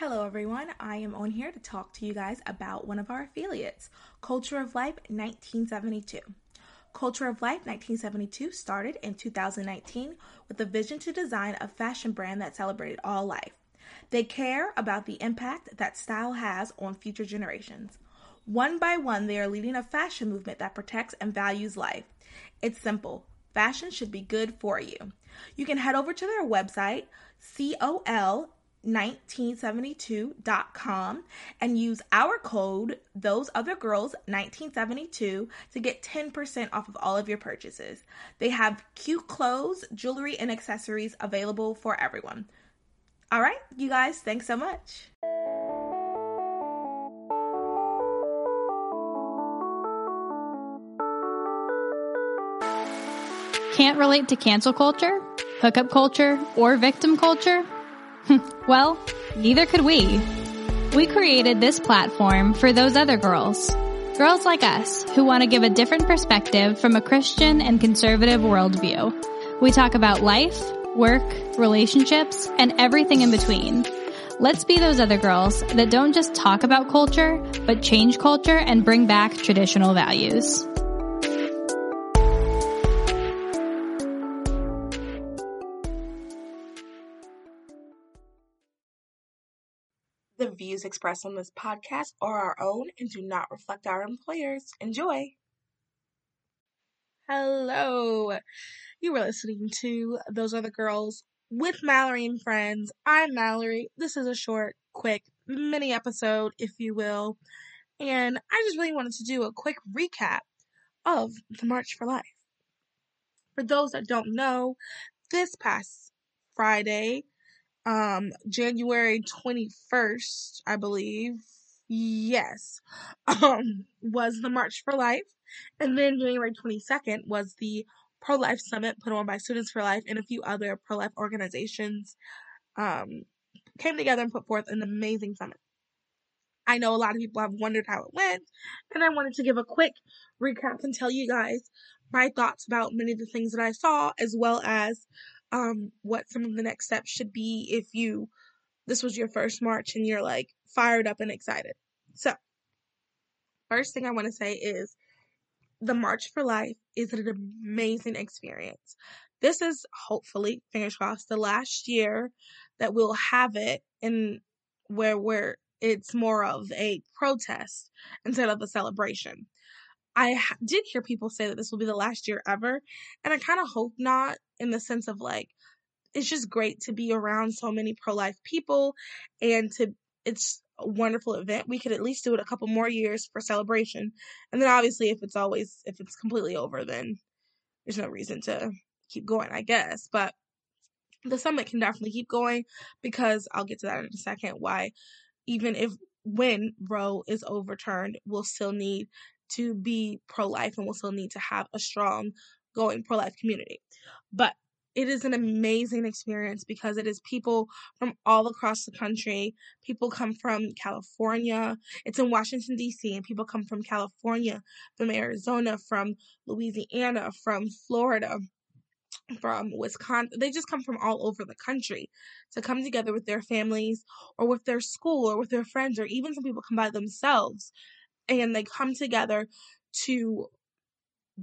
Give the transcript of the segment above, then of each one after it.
Hello, everyone. I am on here to talk to you guys about one of our affiliates, Culture of Life 1972. Culture of Life 1972 started in 2019 with a vision to design a fashion brand that celebrated all life. They care about the impact that style has on future generations. One by one, they are leading a fashion movement that protects and values life. It's simple fashion should be good for you. You can head over to their website, COL 1972.com and use our code those other girls 1972 to get 10% off of all of your purchases. They have cute clothes, jewelry and accessories available for everyone. All right, you guys, thanks so much. Can't relate to cancel culture, hookup culture, or victim culture? well, neither could we. We created this platform for those other girls. Girls like us who want to give a different perspective from a Christian and conservative worldview. We talk about life, work, relationships, and everything in between. Let's be those other girls that don't just talk about culture, but change culture and bring back traditional values. The views expressed on this podcast are our own and do not reflect our employers. Enjoy. Hello. You were listening to Those Other Girls with Mallory and Friends. I'm Mallory. This is a short, quick mini episode, if you will. And I just really wanted to do a quick recap of the March for Life. For those that don't know, this past Friday, um January 21st, I believe. Yes. Um was the March for Life. And then January 22nd was the Pro Life Summit put on by Students for Life and a few other pro life organizations. Um came together and put forth an amazing summit. I know a lot of people have wondered how it went, and I wanted to give a quick recap and tell you guys my thoughts about many of the things that I saw, as well as um, what some of the next steps should be if you this was your first march and you're like fired up and excited. So, first thing I want to say is the March for Life is an amazing experience. This is hopefully, fingers crossed, the last year that we'll have it in where where it's more of a protest instead of a celebration. I did hear people say that this will be the last year ever, and I kind of hope not in the sense of like it's just great to be around so many pro-life people and to it's a wonderful event. We could at least do it a couple more years for celebration. And then obviously if it's always if it's completely over then there's no reason to keep going, I guess. But the summit can definitely keep going because I'll get to that in a second why even if when Roe is overturned, we'll still need to be pro life and we'll still need to have a strong going pro life community. But it is an amazing experience because it is people from all across the country. People come from California. It's in Washington, D.C., and people come from California, from Arizona, from Louisiana, from Florida, from Wisconsin. They just come from all over the country to come together with their families or with their school or with their friends, or even some people come by themselves and they come together to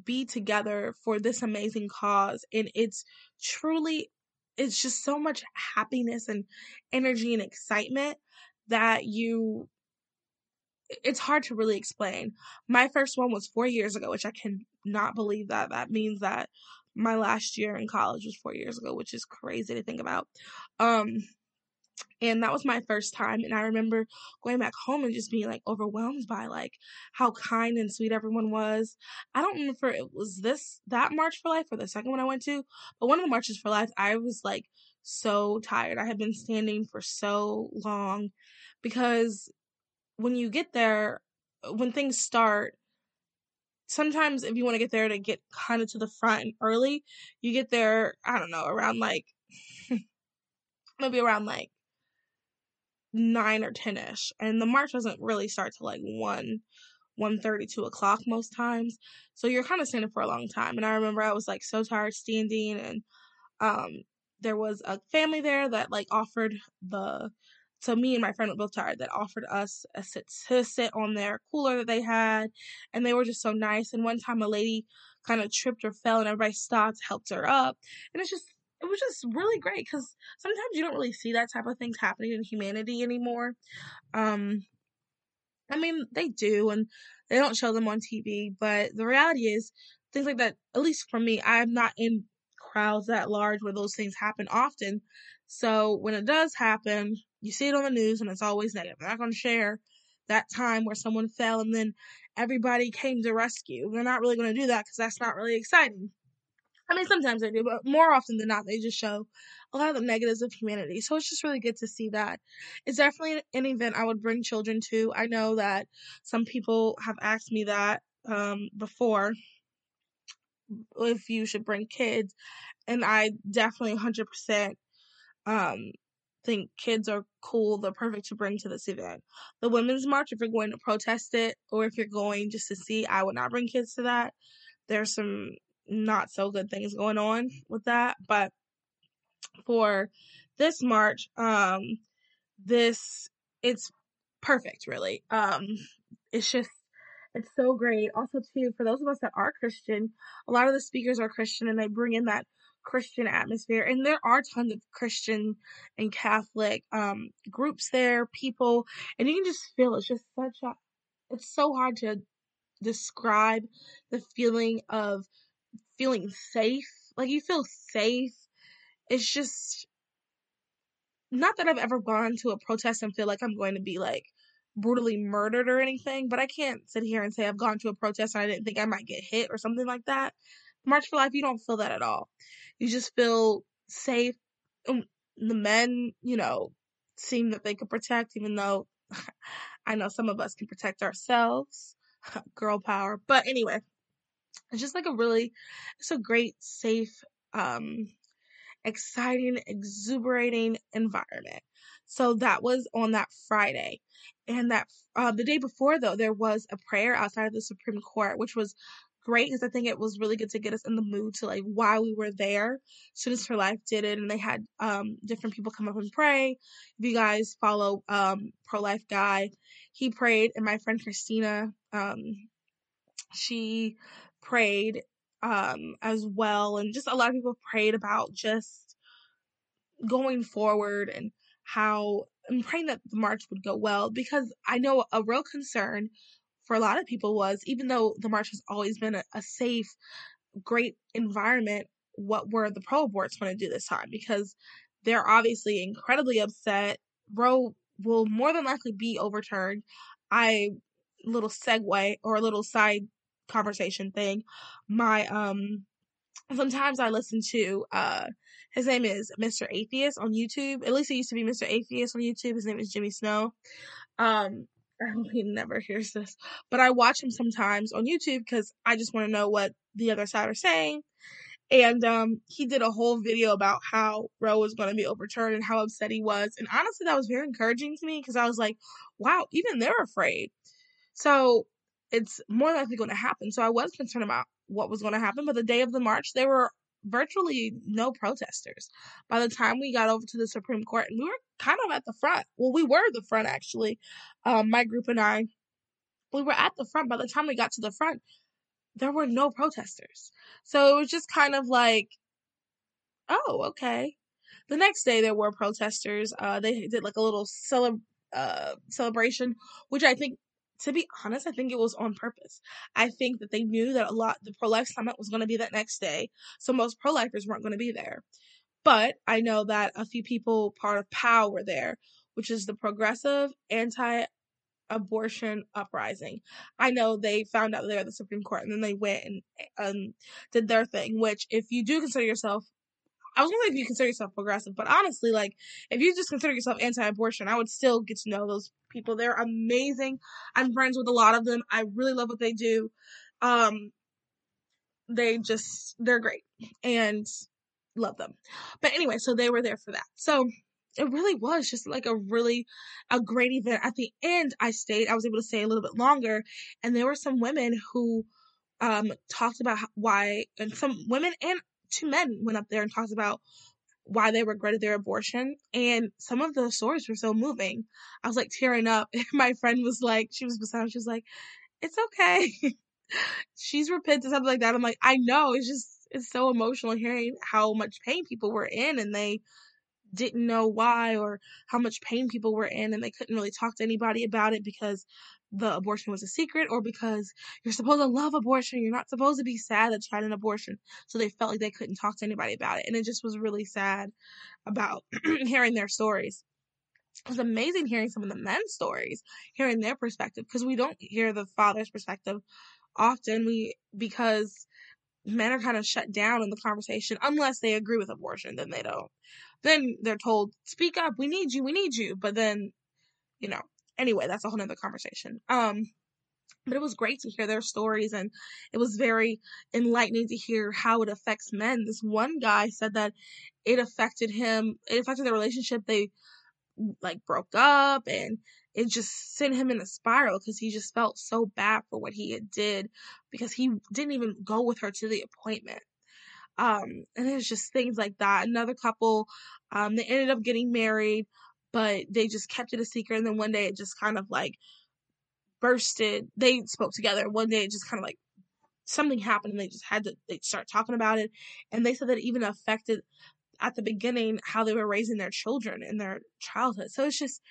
be together for this amazing cause and it's truly it's just so much happiness and energy and excitement that you it's hard to really explain. My first one was 4 years ago, which I cannot believe that that means that my last year in college was 4 years ago, which is crazy to think about. Um and that was my first time and i remember going back home and just being like overwhelmed by like how kind and sweet everyone was. I don't remember it was this that march for life or the second one i went to but one of the marches for life i was like so tired. I had been standing for so long because when you get there when things start sometimes if you want to get there to get kind of to the front early you get there i don't know around like maybe around like nine or ten ish, and the march doesn't really start till like one, one thirty, two o'clock most times. So you're kind of standing for a long time. And I remember I was like so tired standing, and um, there was a family there that like offered the so me and my friend were both tired that offered us a sit to sit on their cooler that they had and they were just so nice and one time a lady kind of tripped or fell and everybody stopped helped her up and it's just it was just really great because sometimes you don't really see that type of things happening in humanity anymore um i mean they do and they don't show them on tv but the reality is things like that at least for me i'm not in crowds that large where those things happen often so when it does happen you see it on the news and it's always negative. They're not going to share that time where someone fell and then everybody came to rescue. They're not really going to do that because that's not really exciting. I mean, sometimes they do, but more often than not, they just show a lot of the negatives of humanity. So it's just really good to see that. It's definitely an event I would bring children to. I know that some people have asked me that um, before if you should bring kids, and I definitely 100% um, think kids are cool, they're perfect to bring to this event. The Women's March, if you're going to protest it or if you're going just to see, I would not bring kids to that. There's some not so good things going on with that. But for this March, um, this it's perfect really. Um, it's just it's so great. Also, too, for those of us that are Christian, a lot of the speakers are Christian and they bring in that Christian atmosphere. And there are tons of Christian and Catholic um, groups there, people, and you can just feel it's just such a, it's so hard to describe the feeling of feeling safe. Like you feel safe. It's just not that I've ever gone to a protest and feel like I'm going to be like brutally murdered or anything, but I can't sit here and say I've gone to a protest and I didn't think I might get hit or something like that. March for Life, you don't feel that at all. You just feel safe. Um, the men, you know, seem that they could protect, even though I know some of us can protect ourselves. Girl power. But anyway, it's just like a really, it's a great, safe, um, exciting, exuberating environment. So that was on that Friday. And that uh, the day before, though, there was a prayer outside of the Supreme Court, which was great because I think it was really good to get us in the mood to like why we were there. Students for Life did it, and they had um, different people come up and pray. If you guys follow um, Pro Life Guy, he prayed, and my friend Christina, um, she prayed um, as well, and just a lot of people prayed about just going forward and how I'm praying that the march would go well because I know a real concern for a lot of people was even though the march has always been a, a safe, great environment, what were the pro aborts going to do this time? Because they're obviously incredibly upset. Roe will more than likely be overturned. I little segue or a little side conversation thing. My um sometimes I listen to uh his name is Mr. Atheist on YouTube. At least it used to be Mr. Atheist on YouTube. His name is Jimmy Snow. Um I hope he never hears this, but I watch him sometimes on YouTube because I just want to know what the other side are saying. And um, he did a whole video about how Roe was going to be overturned and how upset he was. And honestly, that was very encouraging to me because I was like, wow, even they're afraid. So it's more likely going to happen. So I was concerned about what was going to happen. But the day of the march, there were virtually no protesters. By the time we got over to the Supreme Court, and we were kind of at the front. Well, we were the front actually. Um, my group and I, we were at the front. By the time we got to the front, there were no protesters. So it was just kind of like, oh, okay. The next day there were protesters. Uh, they did like a little celeb- uh, celebration, which I think to be honest, I think it was on purpose. I think that they knew that a lot the pro life summit was going to be that next day, so most pro lifers weren't going to be there. But I know that a few people part of POW were there, which is the Progressive Anti Abortion Uprising. I know they found out they were at the Supreme Court and then they went and um, did their thing, which, if you do consider yourself I was wondering if you consider yourself progressive, but honestly, like if you just consider yourself anti-abortion, I would still get to know those people. They're amazing. I'm friends with a lot of them. I really love what they do. Um, they just they're great and love them. But anyway, so they were there for that. So it really was just like a really a great event. At the end, I stayed. I was able to stay a little bit longer, and there were some women who um talked about why, and some women and two men went up there and talked about why they regretted their abortion. And some of those stories were so moving. I was like tearing up. My friend was like, she was beside me, she was like, it's okay. She's repented, something like that. I'm like, I know. It's just, it's so emotional hearing how much pain people were in and they didn't know why or how much pain people were in and they couldn't really talk to anybody about it because the abortion was a secret or because you're supposed to love abortion. You're not supposed to be sad that you had an abortion. So they felt like they couldn't talk to anybody about it. And it just was really sad about hearing their stories. It was amazing hearing some of the men's stories, hearing their perspective, because we don't hear the father's perspective often. We, because men are kind of shut down in the conversation unless they agree with abortion, then they don't. Then they're told, speak up, we need you, we need you. But then, you know, anyway, that's a whole nother conversation. Um, but it was great to hear their stories and it was very enlightening to hear how it affects men. This one guy said that it affected him, it affected their relationship. They like broke up and it just sent him in a spiral because he just felt so bad for what he had did because he didn't even go with her to the appointment. Um, and it's just things like that. Another couple, um, they ended up getting married but they just kept it a secret. And then one day it just kind of like bursted. They spoke together. One day it just kind of like something happened and they just had to they start talking about it. And they said that it even affected at the beginning how they were raising their children in their childhood. So it's just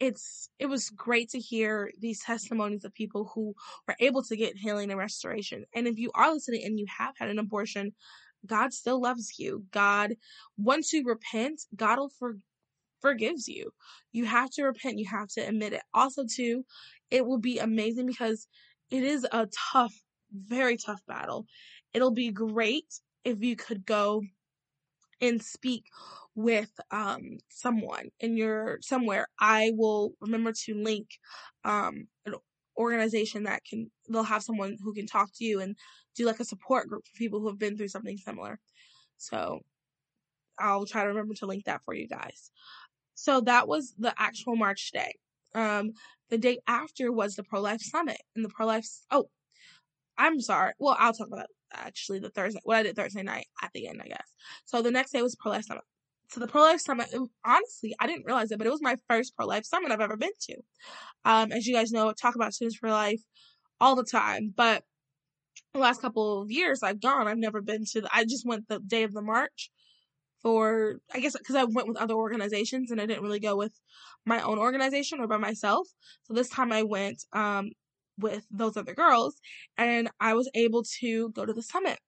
it's it was great to hear these testimonies of people who were able to get healing and restoration. And if you are listening and you have had an abortion, God still loves you. God, once you repent, God will for, forgives you. You have to repent, you have to admit it. Also, too, it will be amazing because it is a tough, very tough battle. It'll be great if you could go and speak with um someone in your somewhere i will remember to link um an organization that can they'll have someone who can talk to you and do like a support group for people who have been through something similar so i'll try to remember to link that for you guys so that was the actual March day. Um, the day after was the pro life summit, and the pro life. Oh, I'm sorry. Well, I'll talk about actually the Thursday. What I did Thursday night at the end, I guess. So the next day was pro life summit. So the pro life summit. Honestly, I didn't realize it, but it was my first pro life summit I've ever been to. Um, as you guys know, I talk about students for life all the time, but the last couple of years I've gone. I've never been to. The, I just went the day of the march for I guess because I went with other organizations and I didn't really go with my own organization or by myself. So this time I went um, with those other girls and I was able to go to the summit.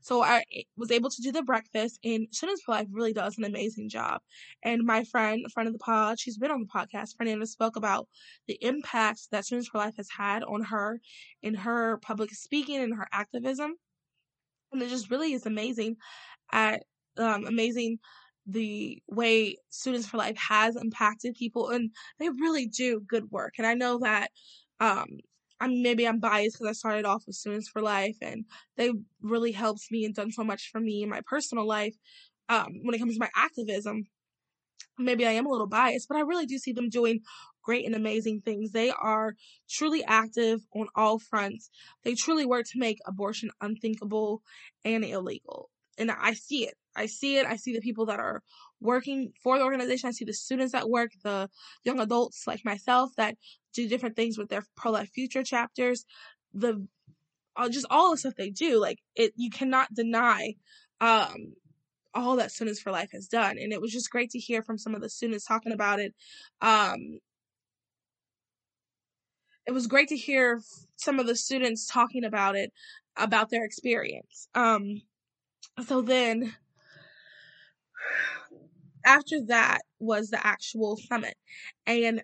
So I was able to do the breakfast and Students for Life really does an amazing job. And my friend, friend of the pod, she's been on the podcast, Fernanda spoke about the impact that Students for Life has had on her in her public speaking and her activism. And it just really is amazing at um, amazing the way Students for Life has impacted people, and they really do good work. And I know that um, I'm maybe I'm biased because I started off with Students for Life, and they really helped me and done so much for me in my personal life um, when it comes to my activism. Maybe I am a little biased, but I really do see them doing great and amazing things. They are truly active on all fronts. They truly work to make abortion unthinkable and illegal. And I see it. I see it. I see the people that are working for the organization. I see the students that work, the young adults like myself that do different things with their pro life future chapters. The uh, just all the stuff they do, like it, you cannot deny um, all that Students for Life has done. And it was just great to hear from some of the students talking about it. Um, it was great to hear some of the students talking about it, about their experience. Um, so then after that was the actual summit and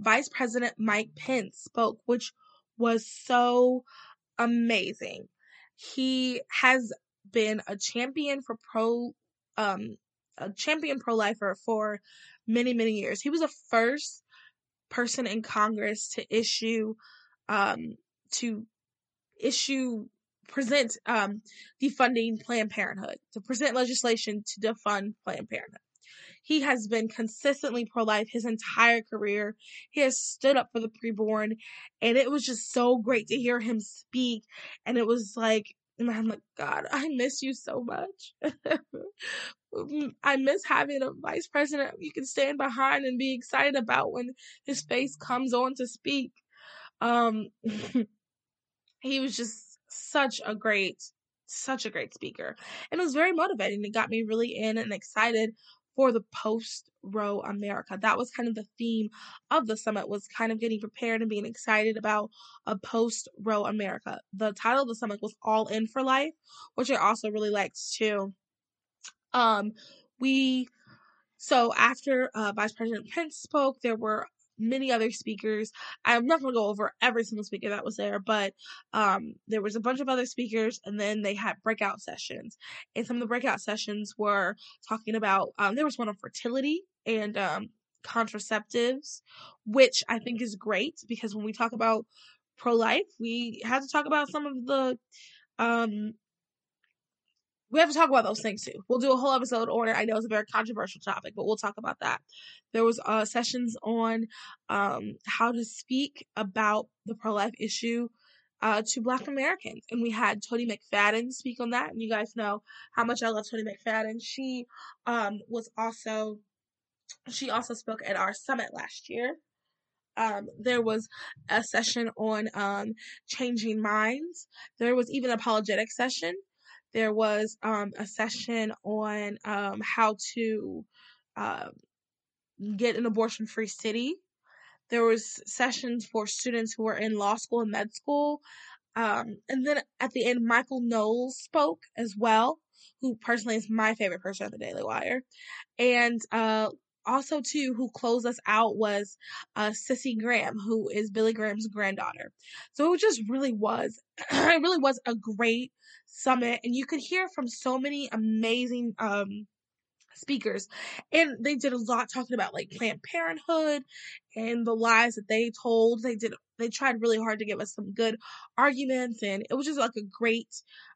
Vice President Mike Pence spoke, which was so amazing. He has been a champion for pro, um, a champion pro lifer for many, many years. He was the first person in Congress to issue, um, to issue, present, um, defunding Planned Parenthood, to present legislation to defund Planned Parenthood. He has been consistently pro life his entire career. He has stood up for the preborn, and it was just so great to hear him speak. And it was like, I'm like, God, I miss you so much. I miss having a vice president you can stand behind and be excited about when his face comes on to speak. Um, he was just such a great, such a great speaker, and it was very motivating. It got me really in and excited for the post Roe America. That was kind of the theme of the summit was kind of getting prepared and being excited about a post Roe America. The title of the summit was All In for Life, which I also really liked too. Um, we so after uh, Vice President Pence spoke, there were many other speakers. I'm not going to go over every single speaker that was there, but um, there was a bunch of other speakers, and then they had breakout sessions. And some of the breakout sessions were talking about, um, there was one on fertility and um, contraceptives, which I think is great because when we talk about pro life, we had to talk about some of the um, we have to talk about those things too. We'll do a whole episode on it. I know it's a very controversial topic, but we'll talk about that. There was uh, sessions on um, how to speak about the pro life issue uh, to Black Americans, and we had Toni McFadden speak on that. And you guys know how much I love Toni McFadden. She um, was also she also spoke at our summit last year. Um, there was a session on um, changing minds. There was even an apologetic session there was um, a session on um, how to uh, get an abortion-free city. There was sessions for students who were in law school and med school. Um, and then at the end, Michael Knowles spoke as well, who personally is my favorite person at the Daily Wire. And uh, also too who closed us out was uh Cissie Graham, who is Billy Graham's granddaughter. So it just really was it really was a great summit and you could hear from so many amazing um speakers and they did a lot talking about like planned parenthood and the lies that they told they did they tried really hard to give us some good arguments and it was just like a great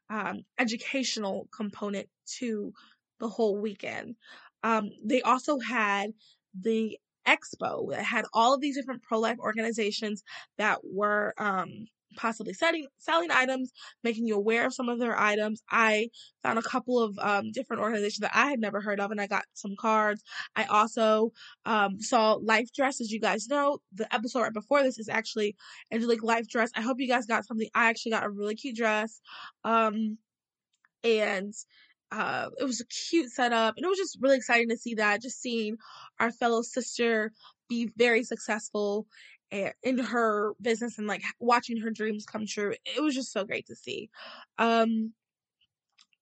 um educational component to the whole weekend um, they also had the expo that had all of these different pro-life organizations that were um, possibly selling selling items, making you aware of some of their items. I found a couple of um, different organizations that I had never heard of, and I got some cards. I also um, saw Life Dress, as you guys know. The episode right before this is actually Angelique Life Dress. I hope you guys got something. I actually got a really cute dress, um, and uh, it was a cute setup, and it was just really exciting to see that. Just seeing our fellow sister be very successful in her business and like watching her dreams come true. It was just so great to see. Um,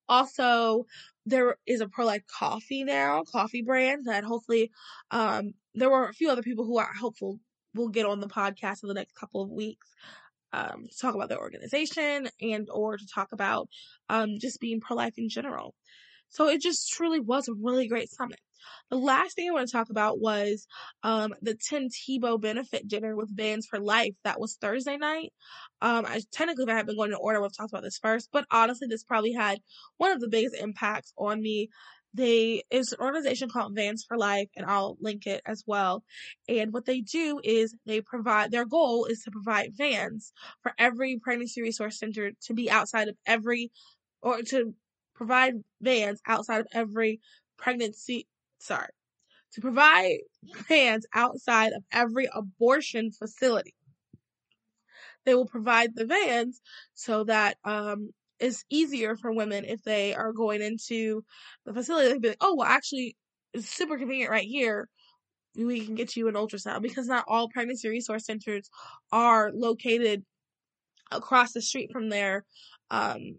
also, there is a pro life coffee now, coffee brand that hopefully, um, there were a few other people who are hopeful will get on the podcast in the next couple of weeks um, to talk about their organization and or to talk about um, just being pro-life in general. So it just truly was a really great summit. The last thing I want to talk about was um, the Tim Tebow benefit dinner with Vans for Life. That was Thursday night. Um, I technically, if I had been going in order, have talked about this first, but honestly, this probably had one of the biggest impacts on me they is an organization called Vans for Life, and I'll link it as well. And what they do is they provide their goal is to provide vans for every pregnancy resource center to be outside of every or to provide vans outside of every pregnancy sorry to provide vans outside of every abortion facility they will provide the vans so that um, it's easier for women if they are going into the facility. They'd be like, oh, well, actually, it's super convenient right here. We can get you an ultrasound because not all pregnancy resource centers are located across the street from their um,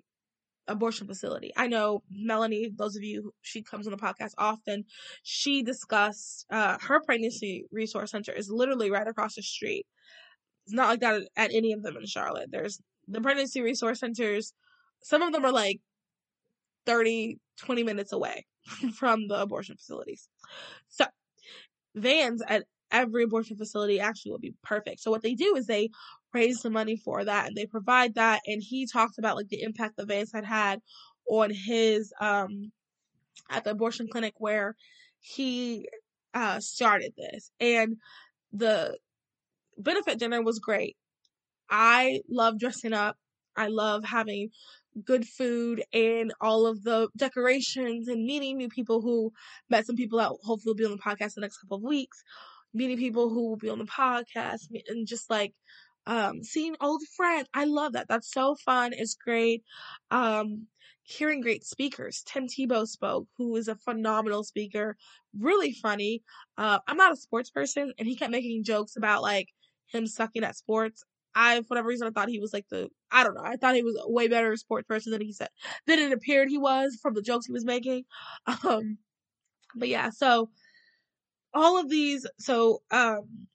abortion facility. I know Melanie, those of you, she comes on the podcast often. She discussed uh, her pregnancy resource center is literally right across the street. It's not like that at any of them in Charlotte. There's the pregnancy resource centers some of them are like 30, 20 minutes away from the abortion facilities. So, vans at every abortion facility actually would be perfect. So, what they do is they raise the money for that and they provide that. And he talked about like the impact the vans had had on his, um, at the abortion clinic where he, uh, started this. And the benefit dinner was great. I love dressing up. I love having good food and all of the decorations and meeting new people who met some people that hopefully will be on the podcast the next couple of weeks, meeting people who will be on the podcast and just like um seeing old friends. I love that. That's so fun. It's great. Um hearing great speakers. Tim Tebow spoke, who is a phenomenal speaker, really funny. Uh, I'm not a sports person, and he kept making jokes about like him sucking at sports. I, for whatever reason, I thought he was like the, I don't know, I thought he was way better sports person than he said, than it appeared he was from the jokes he was making. Um, but yeah, so all of these, so, um,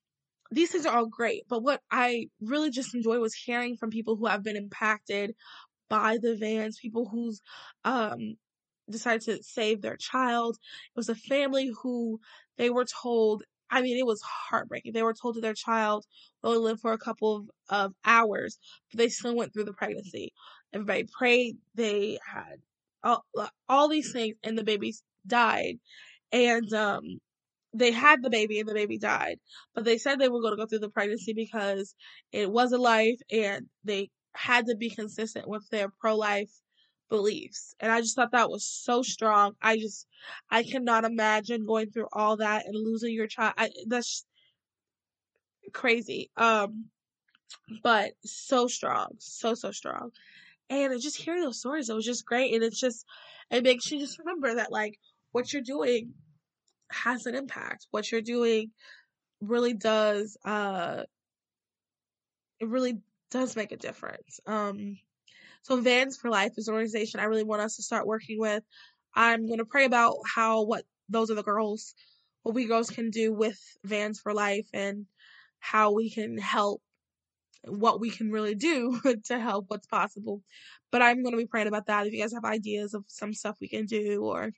these things are all great, but what I really just enjoy was hearing from people who have been impacted by the vans, people who's, um, decided to save their child. It was a family who they were told I mean, it was heartbreaking. They were told that their child would only live for a couple of, of hours, but they still went through the pregnancy. Everybody prayed. They had all, all these things, and the baby died. And um, they had the baby, and the baby died. But they said they were going to go through the pregnancy because it was a life, and they had to be consistent with their pro life beliefs. And I just thought that was so strong. I just, I cannot imagine going through all that and losing your child. I, that's crazy. Um, but so strong, so, so strong. And just hearing those stories, it was just great. And it's just, it makes you just remember that like what you're doing has an impact. What you're doing really does, uh, it really does make a difference. Um, so Vans for Life is an organization I really want us to start working with. I'm going to pray about how what those are the girls, what we girls can do with Vans for Life and how we can help what we can really do to help what's possible. But I'm going to be praying about that. If you guys have ideas of some stuff we can do or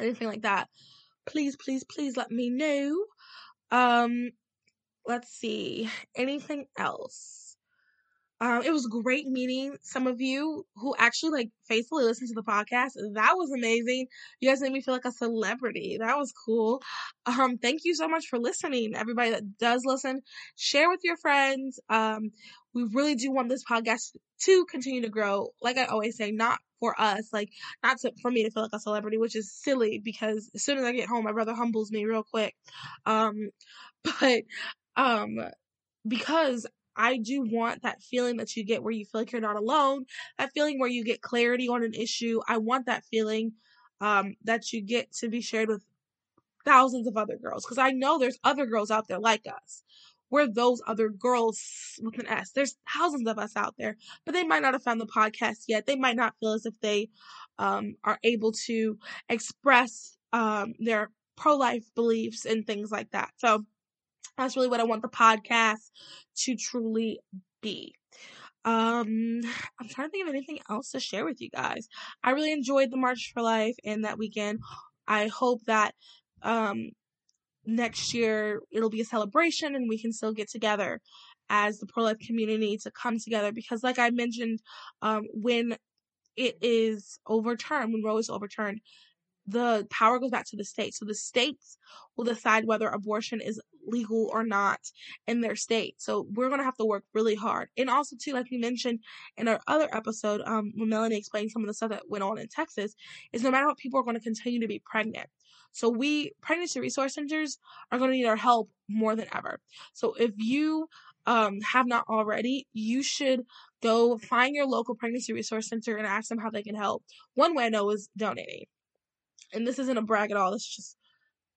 anything like that, please, please, please let me know. Um, let's see. Anything else? Um, it was great meeting some of you who actually like faithfully listen to the podcast. That was amazing. You guys made me feel like a celebrity. That was cool. Um, thank you so much for listening. Everybody that does listen, share with your friends. Um, we really do want this podcast to continue to grow. Like I always say, not for us, like not to, for me to feel like a celebrity, which is silly because as soon as I get home, my brother humbles me real quick. Um, but um, because I do want that feeling that you get where you feel like you're not alone, that feeling where you get clarity on an issue. I want that feeling um, that you get to be shared with thousands of other girls because I know there's other girls out there like us. We're those other girls with an S. There's thousands of us out there, but they might not have found the podcast yet. They might not feel as if they um, are able to express um, their pro life beliefs and things like that. So, that's really what I want the podcast to truly be. Um, I'm trying to think of anything else to share with you guys. I really enjoyed the March for Life and that weekend. I hope that um next year it'll be a celebration and we can still get together as the pro life community to come together because like I mentioned um when it is overturned when Roe is overturned the power goes back to the states. So the states will decide whether abortion is legal or not in their state. So we're going to have to work really hard. And also too, like we mentioned in our other episode, um, when Melanie explained some of the stuff that went on in Texas, is no matter what, people are going to continue to be pregnant. So we, pregnancy resource centers are going to need our help more than ever. So if you, um, have not already, you should go find your local pregnancy resource center and ask them how they can help. One way I know is donating and this isn't a brag at all. This is just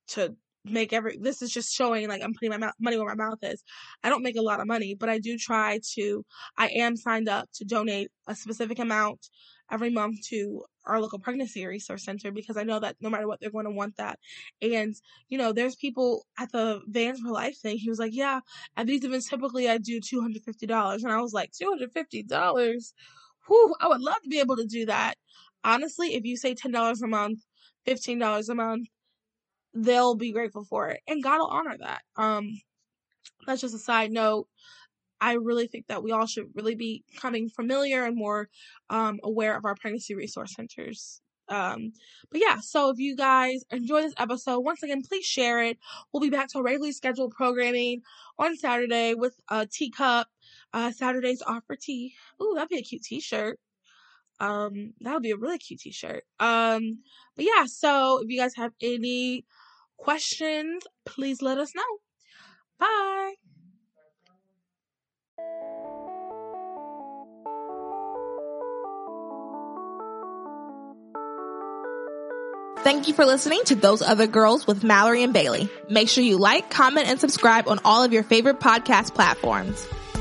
to make every this is just showing like I'm putting my money where my mouth is. I don't make a lot of money, but I do try to I am signed up to donate a specific amount every month to our local pregnancy resource center because I know that no matter what they're going to want that. And you know, there's people at the Vans for Life thing. He was like, "Yeah, at these events typically I do two hundred fifty dollars," and I was like, two hundred fifty dollars. Whew, I would love to be able to do that. Honestly, if you say ten dollars a month $15 a month, they'll be grateful for it. And God will honor that. Um, that's just a side note. I really think that we all should really be becoming familiar and more um, aware of our pregnancy resource centers. Um, but yeah, so if you guys enjoy this episode, once again, please share it. We'll be back to our regularly scheduled programming on Saturday with a teacup. Uh, Saturdays off for tea. Ooh, that'd be a cute t-shirt. Um, that would be a really cute t-shirt. Um, but yeah, so if you guys have any questions, please let us know. Bye. Thank you for listening to Those Other Girls with Mallory and Bailey. Make sure you like, comment, and subscribe on all of your favorite podcast platforms.